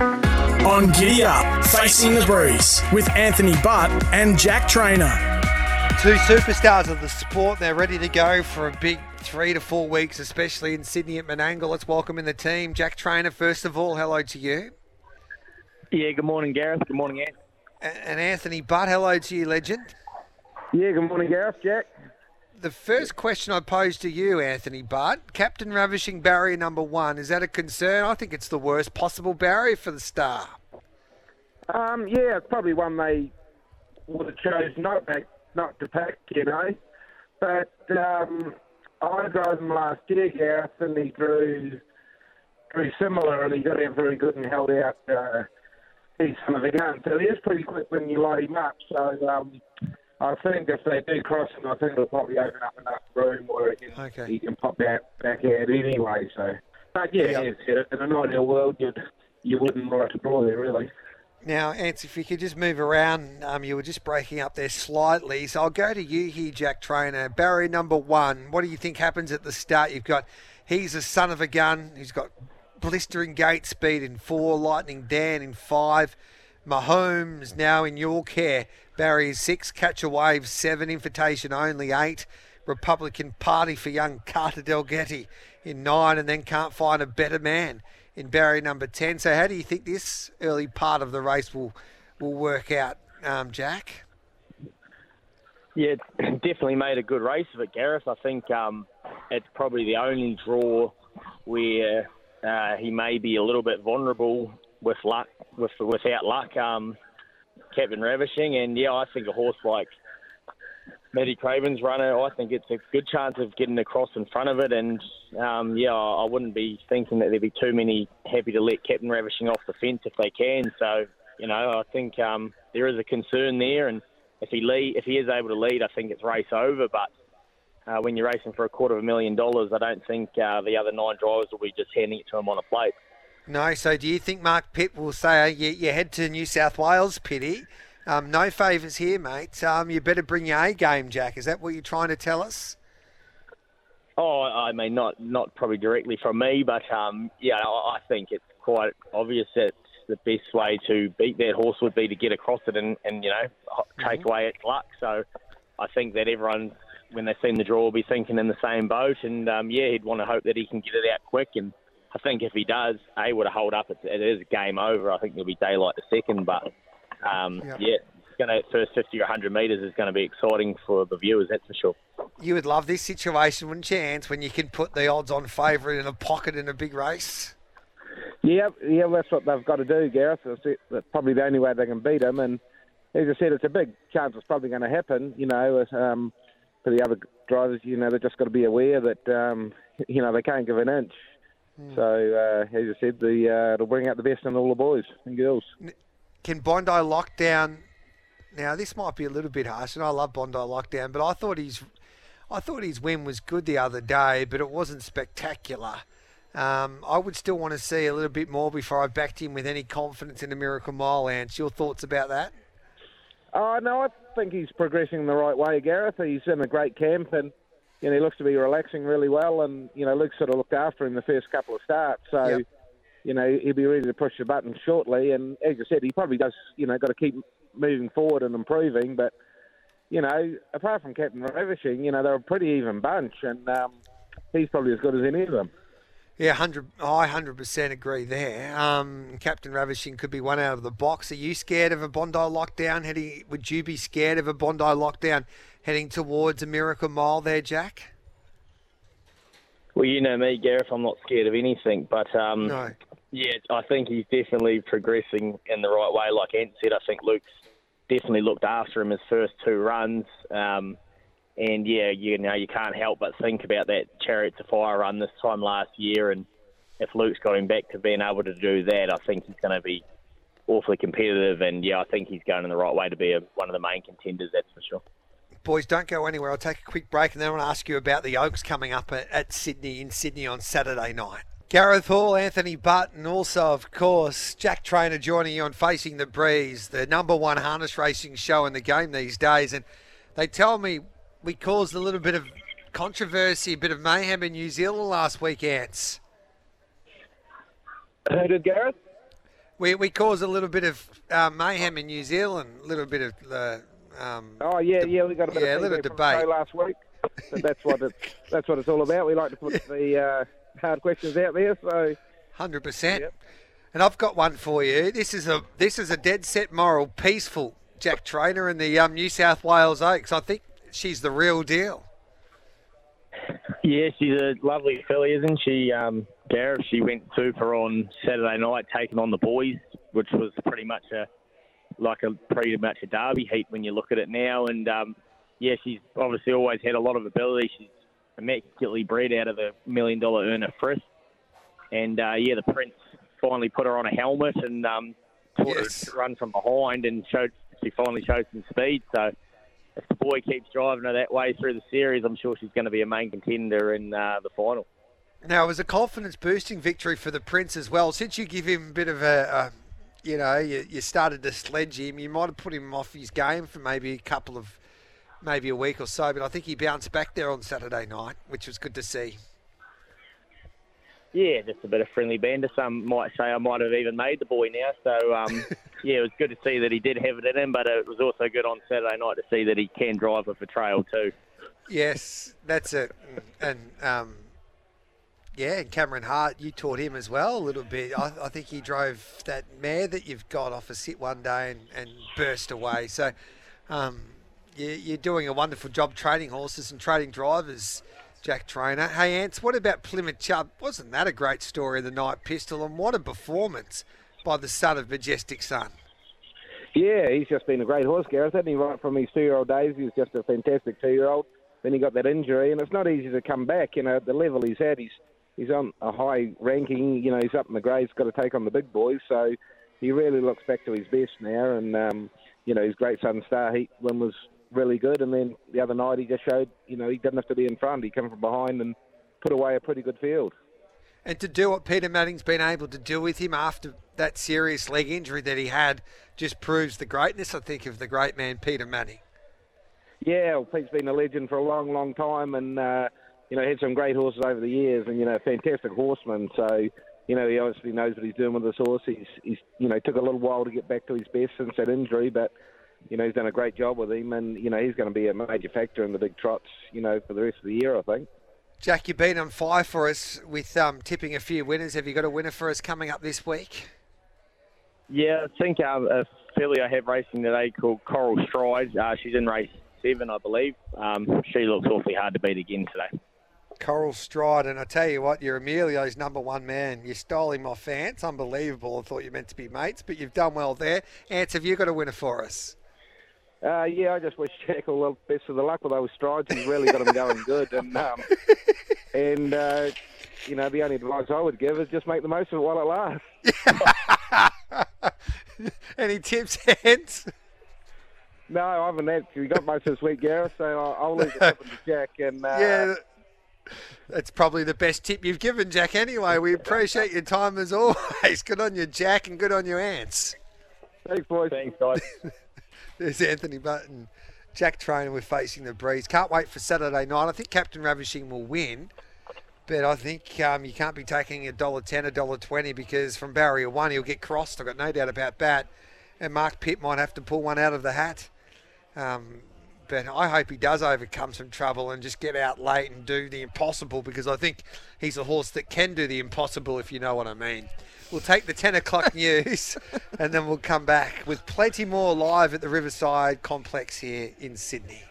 On Giddy Up, Facing the Breeze with Anthony Butt and Jack Trainer. Two superstars of the sport. They're ready to go for a big three to four weeks, especially in Sydney at Menangle. Let's welcome in the team. Jack Trainer, first of all, hello to you. Yeah, good morning, Gareth. Good morning, Ant. And Anthony Butt, hello to you, legend. Yeah, good morning, Gareth. Jack. The first question I pose to you, Anthony Butt, Captain Ravishing barrier number one, is that a concern? I think it's the worst possible barrier for the star. Um, yeah, it's probably one they would have chosen not not to pack, you know. But um, I drove him last year, Gareth, and he drew, drew similar, and he got out very good and held out uh, his son of a. So he is pretty quick when you light him up. So um, I think if they do cross him, I think it'll probably open up enough room where he can, Okay. he can pop out back out anyway. So, but yeah, Yep. yeah. in an ideal world, you'd you wouldn't write a draw there really. Now, Ants, if you could just move around, um, you were just breaking up there slightly. So I'll go to you here, Jack Trainer. Barrier number one. What do you think happens at the start? You've got he's a son of a gun. He's got blistering gate speed in four, Lightning Dan in five. Mahomes now in your care. Barrier six, catch a wave seven, invitation only eight. Republican Party for young Carter Delgetti in nine, and then can't find a better man in barrier number ten. So how do you think this early part of the race will will work out, um, Jack? Yeah, definitely made a good race of it, Gareth. I think um, it's probably the only draw where uh, he may be a little bit vulnerable with luck, with without luck. Um, Captain Ravishing, and yeah, I think a horse like Matty Craven's runner, I think it's a good chance of getting across in front of it. And um, yeah, I wouldn't be thinking that there'd be too many happy to let Captain Ravishing off the fence if they can. So you know, I think um, there is a concern there, and if he lead, if he is able to lead, I think it's race over. But uh, when you're racing for a quarter of a million dollars, I don't think uh, the other nine drivers will be just handing it to him on a plate. No. So do you think Mark Pitt will say you, you head to New South Wales, Pitty? Um, no favours here, mate. Um, you better bring your A game, Jack. Is that what you're trying to tell us? Oh, I mean, not not probably directly from me, but um, yeah, I think it's quite obvious that the best way to beat that horse would be to get across it and, and you know ho- take away its luck. So I think that everyone, when they see the draw, will be thinking in the same boat, and um, yeah, he'd want to hope that he can get it out quick. And I think if he does, a would hold up, it's, it is game over. I think there'll be daylight the second, but um, Yep. yeah. it's Going to first 50 or 100 metres is going to be exciting for the viewers, that's for sure. You would love this situation, wouldn't you, Ants, when you can put the odds on favourite in a pocket in a big race? Yeah, yeah, that's what they've got to do, Gareth. It's that's probably the only way they can beat him. And as I said, it's a big chance it's probably going to happen. You know, um, for the other drivers, you know, they've just got to be aware that um, you know they can't give an inch. So uh, as I said, the uh, it'll bring out the best in all the boys and girls. Can Bondi lockdown? Now this might be a little bit harsh, and I love Bondi lockdown, but I thought his, I thought his win was good the other day, but it wasn't spectacular. Um, I would still want to see a little bit more before I backed him with any confidence in the Miracle Mile. Ants, your thoughts about that? Oh no, I think he's progressing the right way, Gareth. He's in a great camp, and you know he looks to be relaxing really well. And you know Luke sort of looked after him the first couple of starts, so Yep. you know he'll be ready to push the button shortly. And as I said, he probably does you know got to keep moving forward and improving. But you know, apart from Captain Ravishing, you know they're a pretty even bunch, and um, he's probably as good as any of them. Yeah, hundred. I hundred percent agree there. Um, Captain Ravishing could be one out of the box. Are you scared of a Bondi lockdown? Heading? Would you be scared of a Bondi lockdown heading towards a Miracle Mile there, Jack? Well, you know me, Gareth. I'm not scared of anything, but um, No. yeah, I think he's definitely progressing in the right way. Like Ant said, I think Luke's definitely looked after him his first two runs. Um, and yeah, you know, you can't help but think about that Chariots of Fire run this time last year. And if Luke's got him back to being able to do that, I think he's going to be awfully competitive. And yeah, I think he's going in the right way to be a, one of the main contenders. That's for sure. Boys, don't go anywhere. I'll take a quick break and then I want to ask you about the Oaks coming up at, at Sydney in Sydney on Saturday night. Gareth Hall, Anthony Butt, and also, of course, Jack Trainer joining you on Facing the Breeze, the number one harness racing show in the game these days. And they tell me we caused a little bit of controversy, a bit of mayhem in New Zealand last week, Ants. Who did Gareth? We, we cause a little bit of uh, mayhem in New Zealand, a little bit of the. Um, oh yeah, yeah, we got a bit yeah, of a little debate. last week. So that's what it, that's what it's all about. We like to put the uh, hard questions out there. So Hundred percent. And I've got one for you. This is a this is a dead set moral, peaceful Jack Trainer in the um, New South Wales Oaks. I think she's the real deal. Yeah, she's a lovely filly, isn't she? Um, Gareth, she went super on Saturday night, taking on the boys, which was pretty much a like a pretty much a derby heat when you look at it now. And um, yeah, she's obviously always had a lot of ability. She's immaculately bred out of the million dollar earner Frisk. And uh, yeah, the Prince finally put her on a helmet and um, taught Yes. her to run from behind and showed she finally showed some speed. So if the boy keeps driving her that way through the series, I'm sure she's going to be a main contender in uh, the final. Now it was a confidence boosting victory for the Prince as well. Since you give him a bit of a, a you know, you, you started to sledge him, you might have put him off his game for maybe a couple of, maybe a week or so. But I think he bounced back there on Saturday night, which was good to see. Yeah, just a bit of friendly banter. Some might say I might have even made the boy now. So, um, yeah, it was good to see that he did have it in him, but it was also good on Saturday night to see that he can drive with a trail too. Yes, that's it. And um, yeah, and Cameron Hart, you taught him as well a little bit. I, I think he drove that mare that you've got off a sit one day and, and burst away. So um, you, you're doing a wonderful job training horses and training drivers, Jack Trainer. Hey, Ants, what about Plymouth Chubb? Wasn't that a great story of the night pistol? And what a performance by the son of Majestic Son. Yeah, he's just been a great horse, Gareth. Hasn't he? Right from his two-year-old days, he was just a fantastic two-year-old. Then he got that injury, and it's not easy to come back. You know, the level he's at, he's he's on a high ranking. You know, he's up in the grades, got to take on the big boys. So he really looks back to his best now. And um, you know, his Great Southern Star heat win was really good. And then the other night, he just showed, you know, he didn't have to be in front. He came from behind and put away a pretty good field. And to do what Peter Manning's been able to do with him after that serious leg injury that he had just proves the greatness, I think, of the great man Peter Manning. Yeah, well, Pete's been a legend for a long, long time, and uh, you know, had some great horses over the years, and you know, fantastic horseman. So, you know, he obviously knows what he's doing with his horse. He's, he's, you know, took a little while to get back to his best since that injury, but you know, he's done a great job with him, and you know, he's going to be a major factor in the big trots, you know, for the rest of the year, I think. Jack, you've been on fire for us with um, tipping a few winners. Have you got a winner for us coming up this week? Yeah, I think um, a filly I have racing today called Coral Stride. Uh, she's in race seven, I believe. Um, she looks awfully hard to beat again today. Coral Stride, and I tell you what, you're Emilio's number one man. You stole him off Ants. Unbelievable. I thought you meant to be mates, but you've done well there. Ants, have you got a winner for us? Uh, yeah, I just wish Jack all the best of the luck with those strides. He's really got him going good, and um, and uh, you know, the only advice I would give is just make the most of it while it lasts. Any tips, Ants? No, I haven't actually got most this week, Gareth, so I'll, I'll leave it up to Jack. And uh, yeah, that's probably the best tip you've given, Jack. Anyway, we appreciate your time as always. Good on you, Jack, and good on you, Ants. thanks, boys. Thanks, guys. There's Anthony Button. Jack Trainer, we're facing the breeze. Can't wait for Saturday night. I think Captain Ravishing will win, but I think um, you can't be taking a dollar ten, a dollar twenty because from barrier one he'll get crossed. I've got no doubt about that. And Mark Pitt might have to pull one out of the hat. Um, but I hope he does overcome some trouble and just get out late and do the impossible because I think he's a horse that can do the impossible if you know what I mean. We'll take the 10 o'clock news and then we'll come back with plenty more live at the Riverside Complex here in Sydney.